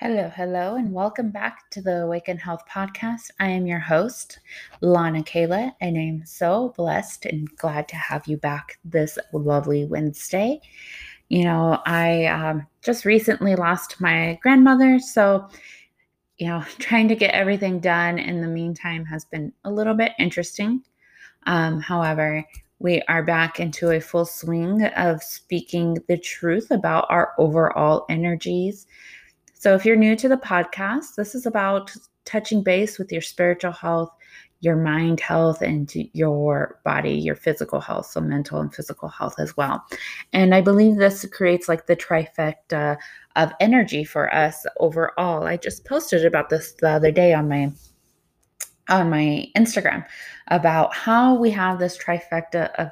Hello, hello, and welcome back to the Awaken Health Podcast. I am your host, Lana Kayla, and I'm so blessed and glad to have you back this lovely Wednesday. You know, I um, just recently lost my grandmother, so, you know, trying to get everything done in the meantime has been a little bit interesting. Um, however, we are back into a full swing of speaking the truth about our overall energies so, if you're new to the podcast, this is about touching base with your spiritual health, your mind health, and your body, your physical health, so mental and physical health as well. And I believe this creates like the trifecta of energy for us overall. I just posted about this the other day on my on my Instagram about how we have this trifecta of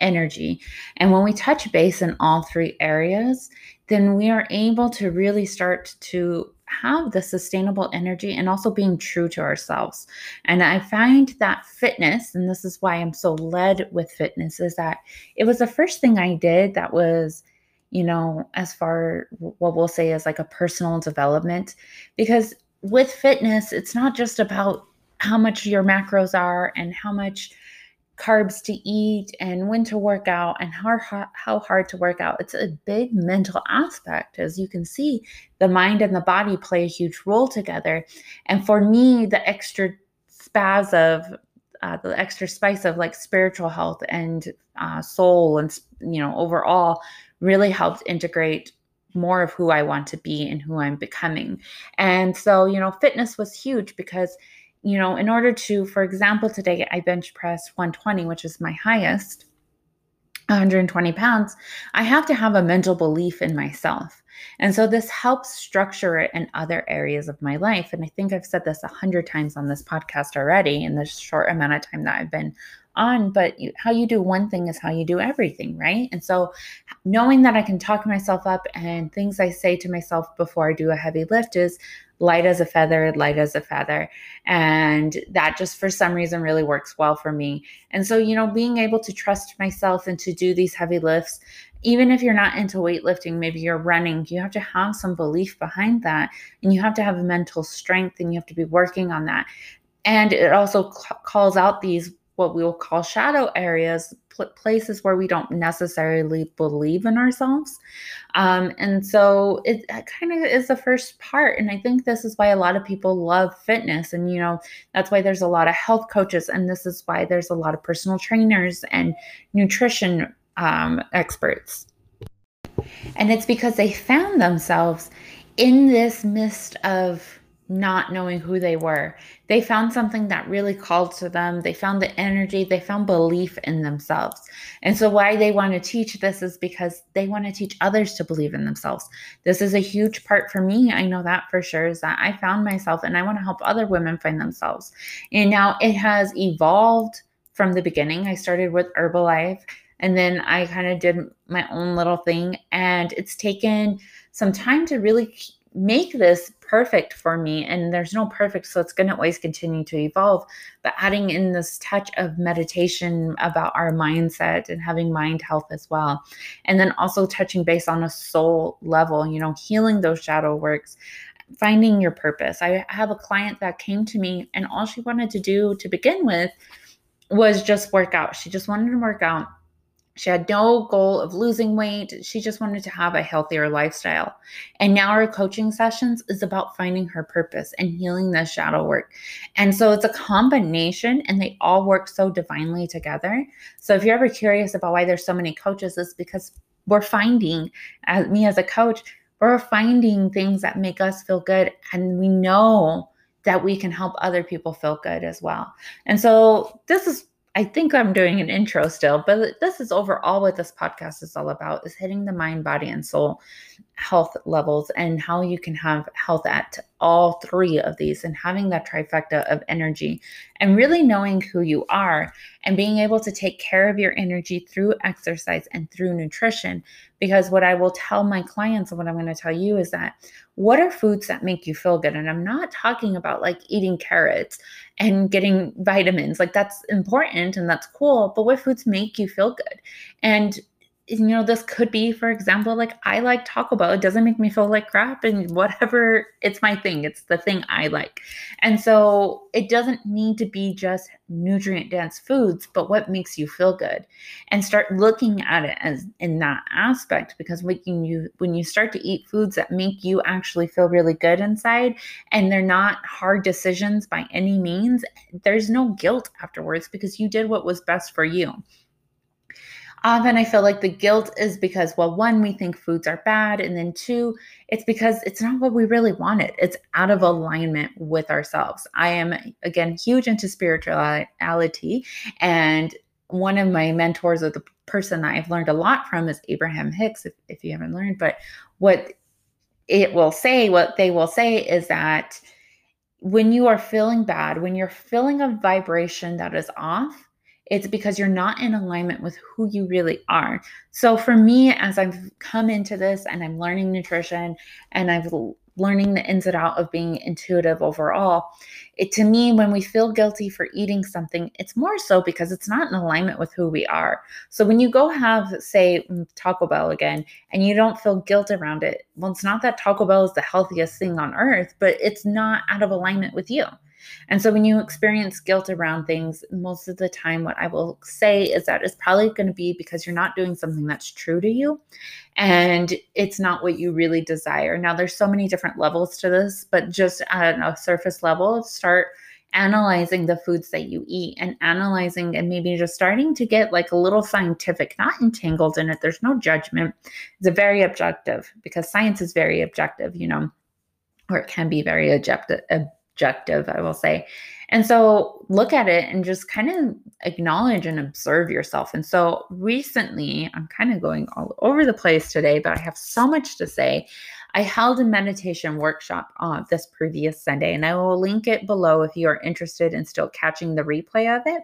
energy. And when we touch base in all three areas, then we are able to really start to have the sustainable energy and also being true to ourselves. And I find that fitness, and this is why I'm so led with fitness, is that it was the first thing I did that was, you know, as far what we'll say is like a personal development. Because with fitness, it's not just about how much your macros are and how much carbs to eat and when to work out and how, how hard to work out. It's a big mental aspect. As you can see, the mind and the body play a huge role together. And for me, the extra spaz of uh, the extra spice of like spiritual health and uh, soul and you know overall really helped integrate more of who I want to be and who I'm becoming. And so, you know, fitness was huge because you know, in order to, for example, today I bench press 120, which is my highest, 120 pounds, I have to have a mental belief in myself. And so this helps structure it in other areas of my life. And I think I've said this a hundred times on this podcast already in the short amount of time that I've been on. But you, how you do one thing is how you do everything, right? And so knowing that I can talk myself up and things I say to myself before I do a heavy lift is light as a feather, light as a feather. And that just for some reason really works well for me. And so, you know, being able to trust myself and to do these heavy lifts, even if you're not into weightlifting, maybe you're running, you have to have some belief behind that. And you have to have mental strength and you have to be working on that. And it also calls out these what we will call shadow areas, pl- places where we don't necessarily believe in ourselves. Um, and so it, it kind of is the first part. And I think this is why a lot of people love fitness. And, you know, that's why there's a lot of health coaches. And this is why there's a lot of personal trainers and nutrition um, experts. And it's because they found themselves in this mist of not knowing who they were. They found something that really called to them. They found the energy, they found belief in themselves. And so, why they want to teach this is because they want to teach others to believe in themselves. This is a huge part for me. I know that for sure is that I found myself and I want to help other women find themselves. And now it has evolved from the beginning. I started with Herbalife and then I kind of did my own little thing. And it's taken some time to really make this perfect for me and there's no perfect so it's going to always continue to evolve but adding in this touch of meditation about our mindset and having mind health as well and then also touching base on a soul level you know healing those shadow works finding your purpose. I have a client that came to me and all she wanted to do to begin with was just work out. She just wanted to work out she had no goal of losing weight. She just wanted to have a healthier lifestyle. And now our coaching sessions is about finding her purpose and healing the shadow work. And so it's a combination and they all work so divinely together. So if you're ever curious about why there's so many coaches, it's because we're finding, as me as a coach, we're finding things that make us feel good. And we know that we can help other people feel good as well. And so this is I think I'm doing an intro still, but this is overall what this podcast is all about is hitting the mind, body, and soul health levels and how you can have health at all three of these and having that trifecta of energy and really knowing who you are and being able to take care of your energy through exercise and through nutrition. Because what I will tell my clients and what I'm going to tell you is that what are foods that make you feel good? And I'm not talking about like eating carrots and getting vitamins, like that's important and that's cool, but what foods make you feel good? And you know, this could be, for example, like I like Taco Bell. It doesn't make me feel like crap, and whatever, it's my thing. It's the thing I like. And so it doesn't need to be just nutrient dense foods, but what makes you feel good. And start looking at it as in that aspect because when you when you start to eat foods that make you actually feel really good inside and they're not hard decisions by any means, there's no guilt afterwards because you did what was best for you. Um, Often I feel like the guilt is because, well, one, we think foods are bad. And then two, it's because it's not what we really wanted. It's out of alignment with ourselves. I am, again, huge into spirituality. And one of my mentors or the person that I've learned a lot from is Abraham Hicks, if, if you haven't learned. But what it will say, what they will say is that when you are feeling bad, when you're feeling a vibration that is off, it's because you're not in alignment with who you really are. So for me, as I've come into this and I'm learning nutrition and I've learning the ins and out of being intuitive overall, it to me, when we feel guilty for eating something, it's more so because it's not in alignment with who we are. So when you go have, say, mm, Taco Bell again, and you don't feel guilt around it, well, it's not that Taco Bell is the healthiest thing on earth, but it's not out of alignment with you. And so when you experience guilt around things, most of the time, what I will say is that it's probably going to be because you're not doing something that's true to you and it's not what you really desire. Now, there's so many different levels to this, but just at a surface level, start analyzing the foods that you eat and analyzing and maybe just starting to get like a little scientific, not entangled in it. There's no judgment. It's a very objective because science is very objective, you know, or it can be very objective objective, I will say. And so look at it and just kind of acknowledge and observe yourself. And so recently, I'm kind of going all over the place today, but I have so much to say. I held a meditation workshop on this previous Sunday, and I will link it below if you are interested in still catching the replay of it.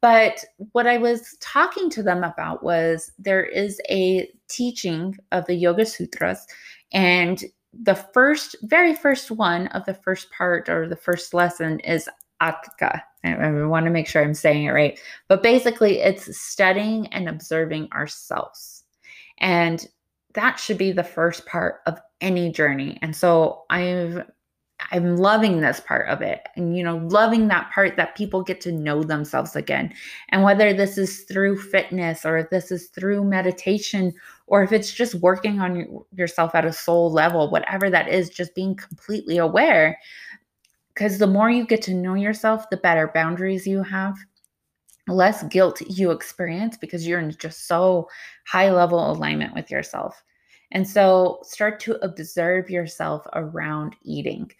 But what I was talking to them about was there is a teaching of the Yoga Sutras, and the first, very first one of the first part or the first lesson is Atka. I, I want to make sure I'm saying it right. But basically, it's studying and observing ourselves. And that should be the first part of any journey. And so I've I'm loving this part of it. And, you know, loving that part that people get to know themselves again. And whether this is through fitness or if this is through meditation or if it's just working on yourself at a soul level, whatever that is, just being completely aware. Because the more you get to know yourself, the better boundaries you have, less guilt you experience because you're in just so high level alignment with yourself. And so start to observe yourself around eating.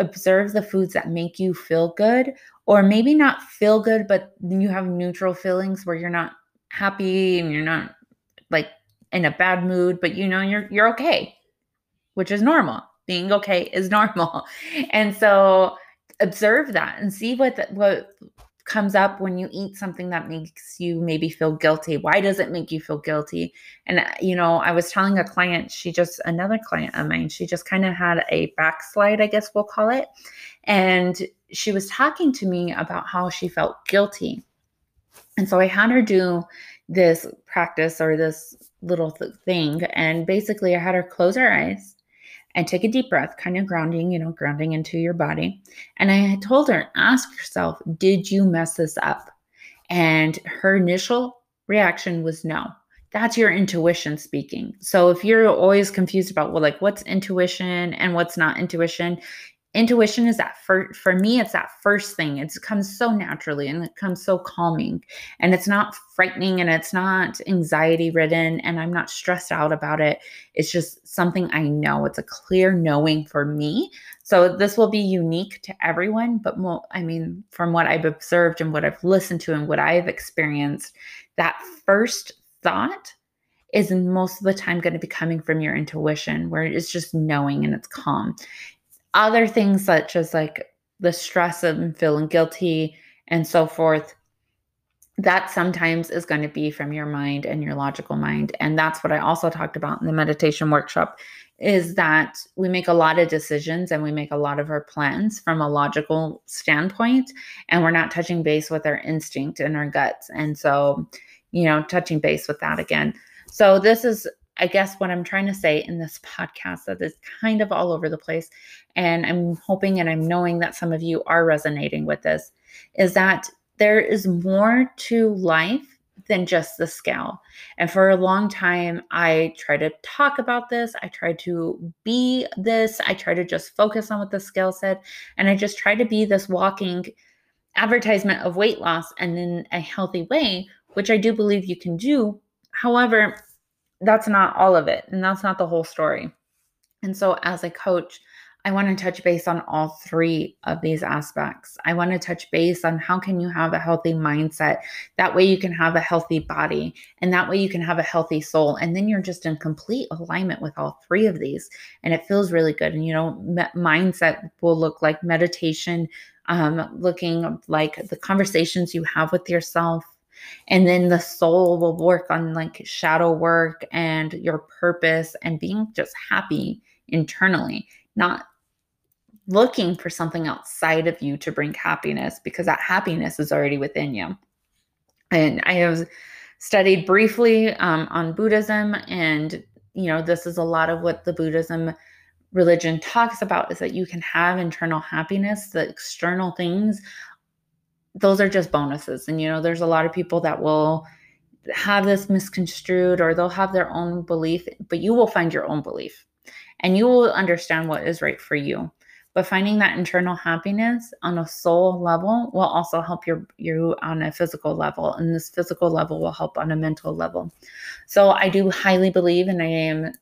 Observe the foods that make you feel good, or maybe not feel good, but you have neutral feelings where you're not happy and you're not like in a bad mood, but you know you're you're okay, which is normal. Being okay is normal. And so observe that and see what the, what comes up when you eat something that makes you maybe feel guilty. Why does it make you feel guilty? And, uh, you know, I was telling a client, she just, another client of mine, she just kind of had a backslide, I guess we'll call it. And she was talking to me about how she felt guilty. And so I had her do this practice or this little th- thing. And basically, I had her close her eyes and take a deep breath, kind of grounding, you know, grounding into your body. And I had told her, ask yourself, did you mess this up? And her initial reaction was no. That's your intuition speaking. So if you're always confused about, well, like what's intuition and what's not intuition, intuition is that for for me it's that first thing. It comes so naturally and it comes so calming. And it's not frightening and it's not anxiety ridden and i'm not stressed out about it. It's just something i know. It's a clear knowing for me. So this will be unique to everyone but i mean from what i've observed and what i've listened to and what i've experienced that first thought is most of the time going to be coming from your intuition where it's just knowing and it's calm other things such as like the stress of feeling guilty and so forth that sometimes is going to be from your mind and your logical mind. And that's what i also talked about in the meditation workshop is that we make a lot of decisions and we make a lot of our plans from a logical standpoint and we're not touching base with our instinct and our guts. And so you know touching base with that again. So, this is, I guess, what I'm trying to say in this podcast that is kind of all over the place. And I'm hoping and I'm knowing that some of you are resonating with this is that there is more to life than just the scale. And for a long time, I tried to talk about this. I tried to be this. I tried to just focus on what the scale said. And I just tried to be this walking advertisement of weight loss and in a healthy way, which I do believe you can do. However, that's not all of it. And that's not the whole story. And so, as a coach, I want to touch base on all three of these aspects. I want to touch base on how can you have a healthy mindset. That way you can have a healthy body and that way you can have a healthy soul and then you're just in complete alignment with all three of these and it feels really good and you know me- mindset will look like meditation um, looking like the conversations you have with yourself and then the soul will work on like shadow work and your purpose and being just happy internally not looking for something outside of you to bring happiness because that happiness is already within you. And I have studied briefly um, on Buddhism, and you know, this is a lot of what the Buddhism religion talks about is that you can have internal happiness, the external things, those are just bonuses. And you know, there's a lot of people that will have this misconstrued or they'll have their own belief, but you will find your own belief and you will understand what is right for you. But finding that internal happiness on a soul level will also help your you on a physical level, and this physical level will help on a mental level. So I do highly believe, and I am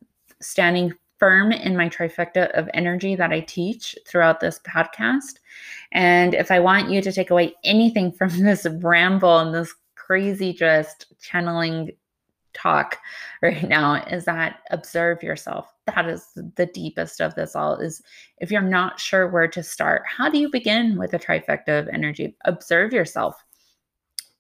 standing firm in my trifecta of energy that I teach throughout this podcast. And if I want you to take away anything from this ramble and this crazy just channeling talk right now is that observe yourself. That is the deepest of this all is if you're not sure where to start how do you begin with a trifecta of energy? Observe yourself.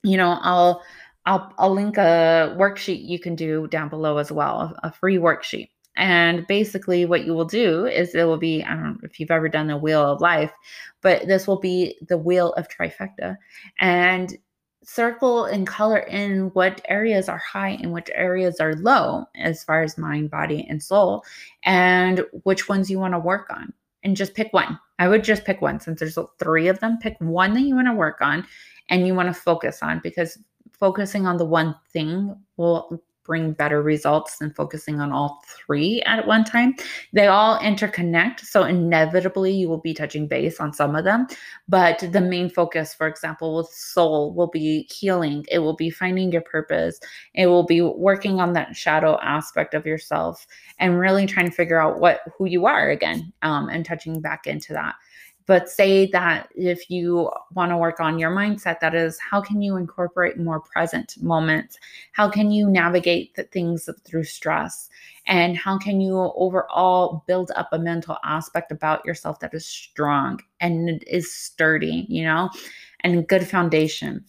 You know i'll i'll, I'll link a worksheet you can do down below as well a free worksheet and basically, what you will do is it will be I don't know if you've ever done the wheel of life, but this will be the wheel of trifecta. And circle and color in what areas are high and which areas are low as far as mind, body, and soul, and which ones you want to work on. And just pick one. I would just pick one since there's three of them. Pick one that you want to work on and you want to focus on because focusing on the one thing will bring better results than focusing on all three at one time. They all interconnect. So, inevitably, you will be touching base on some of them. But the main focus, for example, with soul, will be healing, it will be finding your purpose, it will be working on that shadow aspect of yourself and really trying to figure out what who you are again um, and touching back into that. But say that if you want to work on your mindset, that is, how can you incorporate more present moments? How can you navigate the things through stress? And how can you overall build up a mental aspect about yourself that is strong and is sturdy, you know, and good foundation?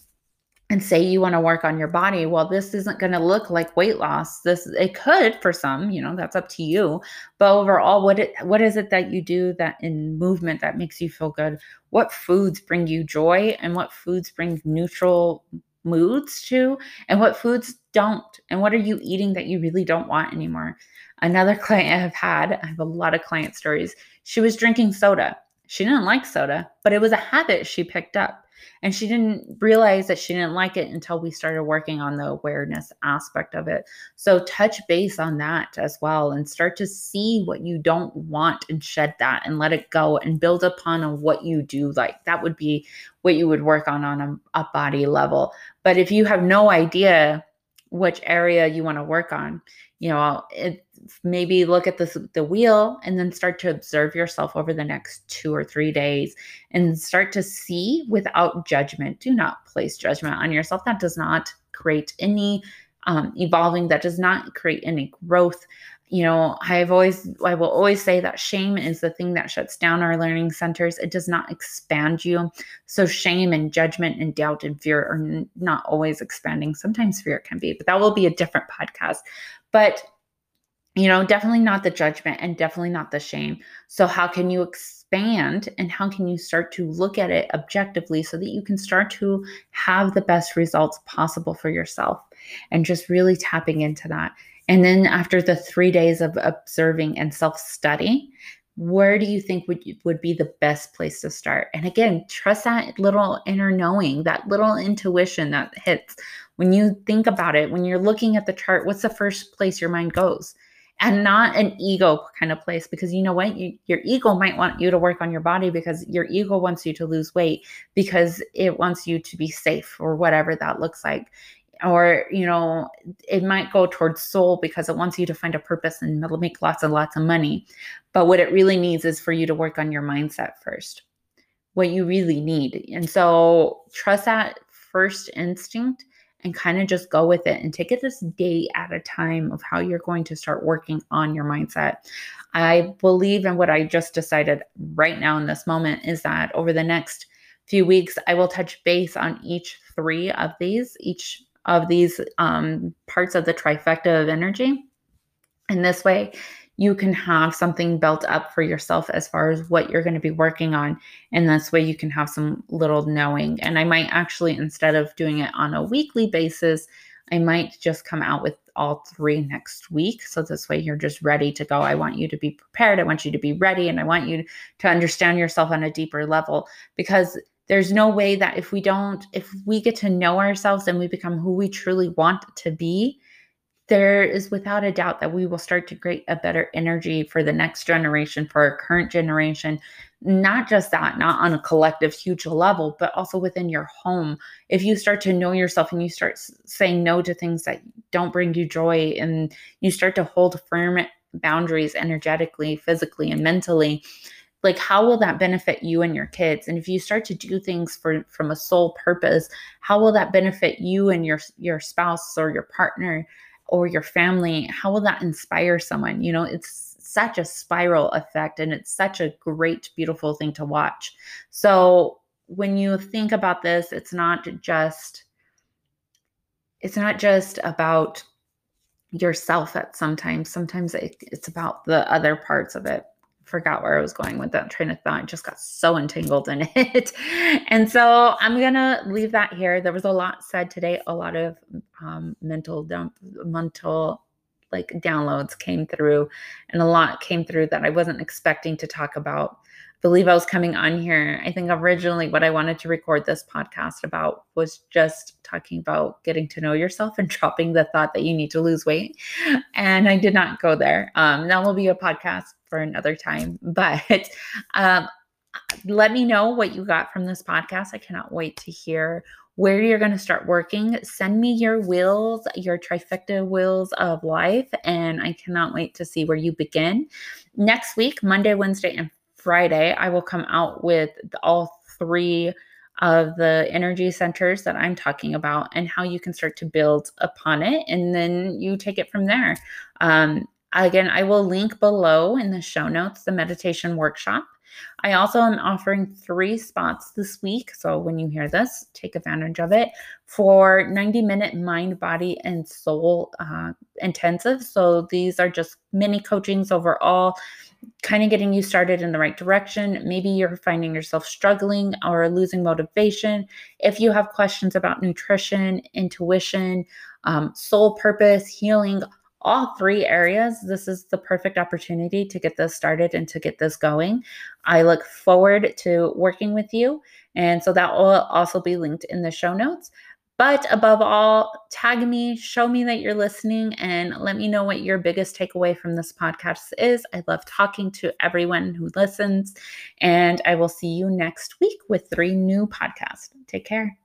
And say you want to work on your body well this isn't going to look like weight loss. This it could for some you know that's up to you but overall what it what is it that you do that in movement that makes you feel good? What foods bring you joy and what foods bring neutral moods to and what foods don't? And what are you eating that you really don't want anymore? Another client i have had i have a lot of client stories. She was drinking soda she didn't like soda but it was a habit she picked up and she didn't realize that she didn't like it until we started working on the awareness aspect of it. So touch base on that as well and start to see what you don't want and shed that and let it go and build upon on what you do like. That would be what you would work on on a, a body level. But if you have no idea which area you want to work on, you know, it, maybe look at the the wheel and then start to observe yourself over the next two or three days and start to see without judgment. Do not place judgment on yourself. That does not create any um, evolving, that does not create any growth. You know, I've always, I will always say that shame is the thing that shuts down our learning centers. It does not expand you. So, shame and judgment and doubt and fear are n- not always expanding. Sometimes fear can be, but that will be a different podcast. But you know, definitely not the judgment and definitely not the shame. So, how can you expand and how can you start to look at it objectively so that you can start to have the best results possible for yourself? and just really tapping into that. And then after the three days of observing and self study, where do you think would would be the best place to start and again trust that little inner knowing that little intuition that hits when you think about it when you're looking at the chart what's the first place your mind goes and not an ego kind of place because you know what? You, your ego might want you to work on your body because your ego wants you to lose weight because it wants you to be safe or whatever that looks like. Or you know it might go towards soul because it wants you to find a purpose and make lots and lots of money. But what it really needs is for you to work on your mindset first what you really need. And so trust that first instinct and kind of just go with it and take it this day at a time of how you're going to start working on your mindset i believe in what i just decided right now in this moment is that over the next few weeks i will touch base on each three of these each of these um, parts of the trifecta of energy. And this way, you can have something built up for yourself as far as what you're going to be working on. And this way, you can have some little knowing. And I might actually, instead of doing it on a weekly basis, I might just come out with all three next week. So this way you're just ready to go. I want you to be prepared. I want you to be ready. And I want you to understand yourself on a deeper level because there's no way that if we don't if we get to know ourselves and we become who we truly want to be there is without a doubt that we will start to create a better energy for the next generation for our current generation not just that not on a collective huge level but also within your home. If you start to know yourself and you start saying no to things that don't bring you joy and you start to hold firm boundaries energetically physically and mentally like how will that benefit you and your kids? And if you start to do things for from a sole purpose how will that benefit you and your your spouse or your partner or your family how will that inspire someone? You know it's such a spiral effect and it's such a great beautiful thing to watch. So when you think about this it's not just it's not just about yourself at sometimes. Sometimes it, it's about the other parts of it forgot where I was going with that train of thought. I just got so entangled in it. and so I'm going to leave that here. There was a lot said today, a lot of um, mental dump, mental like downloads came through and a lot came through that I wasn't expecting to talk about believe I was coming on here. I think originally what I wanted to record this podcast about was just talking about getting to know yourself and dropping the thought that you need to lose weight. And I did not go there. Um, that will be a podcast for another time. But um, let me know what you got from this podcast. I cannot wait to hear where you're going to start working. Send me your wheels, your trifecta wheels of life, and I cannot wait to see where you begin. Next week, Monday, Wednesday, and Friday, I will come out with all three of the energy centers that I'm talking about and how you can start to build upon it. And then you take it from there. Um, again, I will link below in the show notes the meditation workshop. I also am offering three spots this week. So when you hear this, take advantage of it for 90 minute mind, body, and soul uh, intensive. So these are just mini coachings overall kind of getting you started in the right direction. Maybe you're finding yourself struggling or losing motivation. If you have questions about nutrition, intuition, um, soul purpose, healing, all three areas, this is the perfect opportunity to get this started and to get this going. I look forward to working with you. And so that will also be linked in the show notes. But above all, tag me, show me that you're listening, and let me know what your biggest takeaway from this podcast is. I love talking to everyone who listens, and I will see you next week with three new podcasts. Take care.